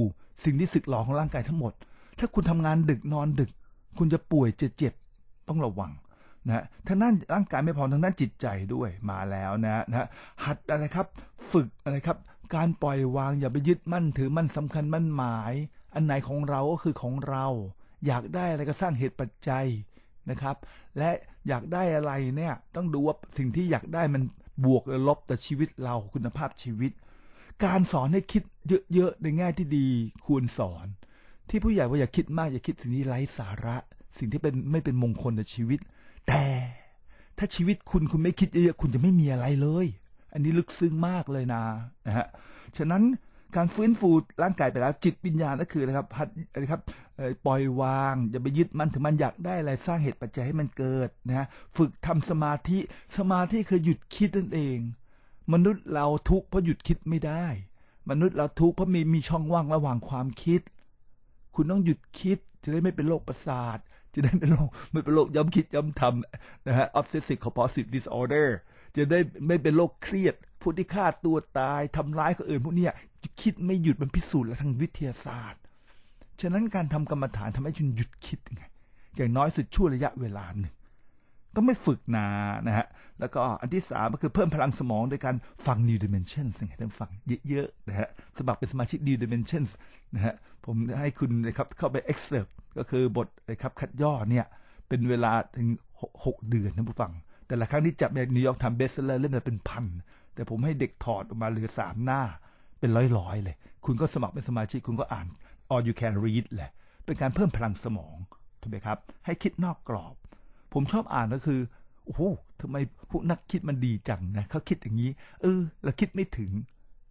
Speaker 2: สิ่งที่สึกหรอของร่างกายทั้งหมด ถ้าคุณทำงานดึกนอนดึก คุณจะป่วยจะเจ็บต้องระวัง นะฮะทางด้านร่างกายไม่พอทางด้านจิตใจด้วยมาแล้วนะนะฮะหัดอะไรครับ ฝึกอะไรครับ การปล่อยวางอย่าไปยึดมั่นถือมั่นสำคัญมั่นหมาย อันไหนของเราก็คือของเรา อยากได้อะไรก็สร้างเหตุปัจจัยนะครับ และอยากได้อะไรเนี่ยต้องดูว่าสิ่งที่อยากได้มันบวกหรือลบต่อชีวิตเราคุณภาพชีวิต การสอนให้คิดเยอะๆในแง่ที่ดีควรสอน ที่ผู้ใหญ่ว่าอย่าคิดมากอย่าคิดสิ่งที่ไร้สาระ สิ่งที่เป็นไม่เป็นมงคลในชีวิต แต่ถ้าชีวิตคุณคุณไม่คิดเยอะคุณจะไม่มีอะไรเลย อันนี้ลึกซึ้งมากเลยนะนะฮะฉะนั้นการฟื้นฟูร่างกายไปแล้ว จิตวิญญาณก็คือนะครับหัดอะไรครับปล่อยวางอย่าไปยึดมันถึงมันอยากได้อะไรสร้างเหตุปัจจัยให้มันเกิดนะฮะฝึกทำสมาธิสมาธิคือหยุดคิดนั่นเอง มนุษย์เราทุกข์เพราะหยุดคิดไม่ได้ มนุษย์เราทุกข์เพราะมีมีช่องว่างระหว่างความคิด คุณต้องหยุดคิดจะได้ไม่เป็นโรคประสาท จะได้ไม่โรคไม่เป็นโรคย้ำคิดย้ำทำนะฮะ obsessive compulsive disorder จะได้ไม่เป็นโรคเครียดผู้ที่ฆ่าตัวตายทำร้ายคนอื่นพวกเนี้ยคิดไม่หยุดมันพิสูจน์แล้วทางวิทยาศาสตร์ ฉะนั้นการทำกรรมฐานทำให้คุณหยุดคิดไงอย่างน้อยสุดชั่วระยะเวลาหนึ่ง ต้องไม่ฝึกนานะฮะ แล้วก็อันที่สามก็คือเพิ่มพลังสมองโดยการฟัง New Dimensions ให้ท่านฟังเยอะๆนะฮะ สมัครเป็นสมาชิก New Dimensions นะฮะ ผมให้คุณนะครับเข้าไป excerpt ก็คือบทนะครับคัดย่อเนี่ย เป็นเวลาถึงหกเดือนนะผู้ฟัง แต่ละครั้งที่จับใน New York Times bestseller เล่มละเป็นพัน แต่ผมให้เด็กถอดออกมาเหลือสามหน้า เป็นร้อยๆเลย คุณก็สมัครเป็นสมาชิกคุณก็อ่าน all you can read แหละ เป็นการเพิ่มพลังสมองถูกไหมครับ ให้คิดนอกกรอบ ผมชอบอ่านก็คือโอ้โหทำไมพวกนักคิดมันดีจังนะเขาคิดอย่างนี้ เออเราคิดไม่ถึง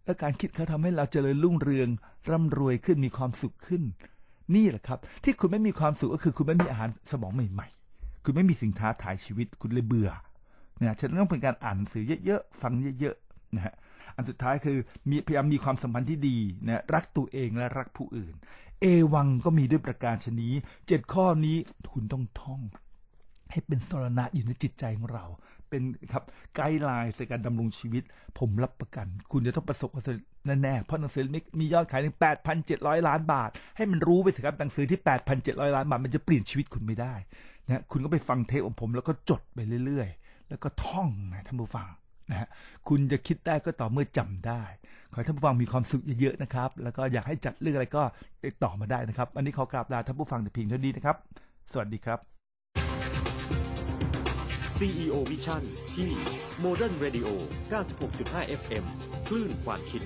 Speaker 2: แล้วการคิดเขาทำให้เราเจริญรุ่งเรือง ร่ำรวยขึ้นมีความสุขขึ้น นี่แหละครับ ที่คุณไม่มีความสุขก็คือ คุณไม่มีอาหารสมองใหม่ ๆ คุณไม่มีสิ่งท้าทายชีวิต คุณเลยเบื่อนะฉะนั้นต้องเป็นการอ่านหนังสือเยอะๆฟังเยอะๆนะฮะอันสุดท้ายคือมีพยายามมีความสัมพันธ์ที่ดีนะรักตัวเองและรักผู้อื่น เอวังก็มีด้วยประการชนี้เจ็ดข้อนี้คุณต้องท่อง ให้เป็นสรณะอยู่ในจิตใจของเรา เป็นครับไกด์ไลน์ในการดำรงชีวิต ผมรับประกัน คุณจะต้องประสบความสำเร็จแน่ๆเพราะหนังสือนี้มียอดขายถึง 8,700 ล้านบาท ให้มันรู้ไปเถอะครับหนังสือที่ 8,700 ล้านบาท มันจะเปลี่ยนชีวิตคุณไม่ได้นะคุณก็ไปฟังเทปของผมแล้วก็จดไปเรื่อยๆ แล้วก็ท่องนะท่านผู้ฟังนะฮะคุณจะคิดได้ก็ต่อเมื่อจำได้ ขอให้ท่านผู้ฟังมีความสุขเยอะๆนะครับ แล้วก็อยากให้จัดเรื่องอะไรก็ติดต่อมาได้นะครับ วันนี้ขอกราบลาท่านผู้ฟังแต่เพียงเท่านี้นะครับ สวัสดีครับ
Speaker 1: CEO Vision ที่ Modern Radio 96.5 FM คลื่นความคิด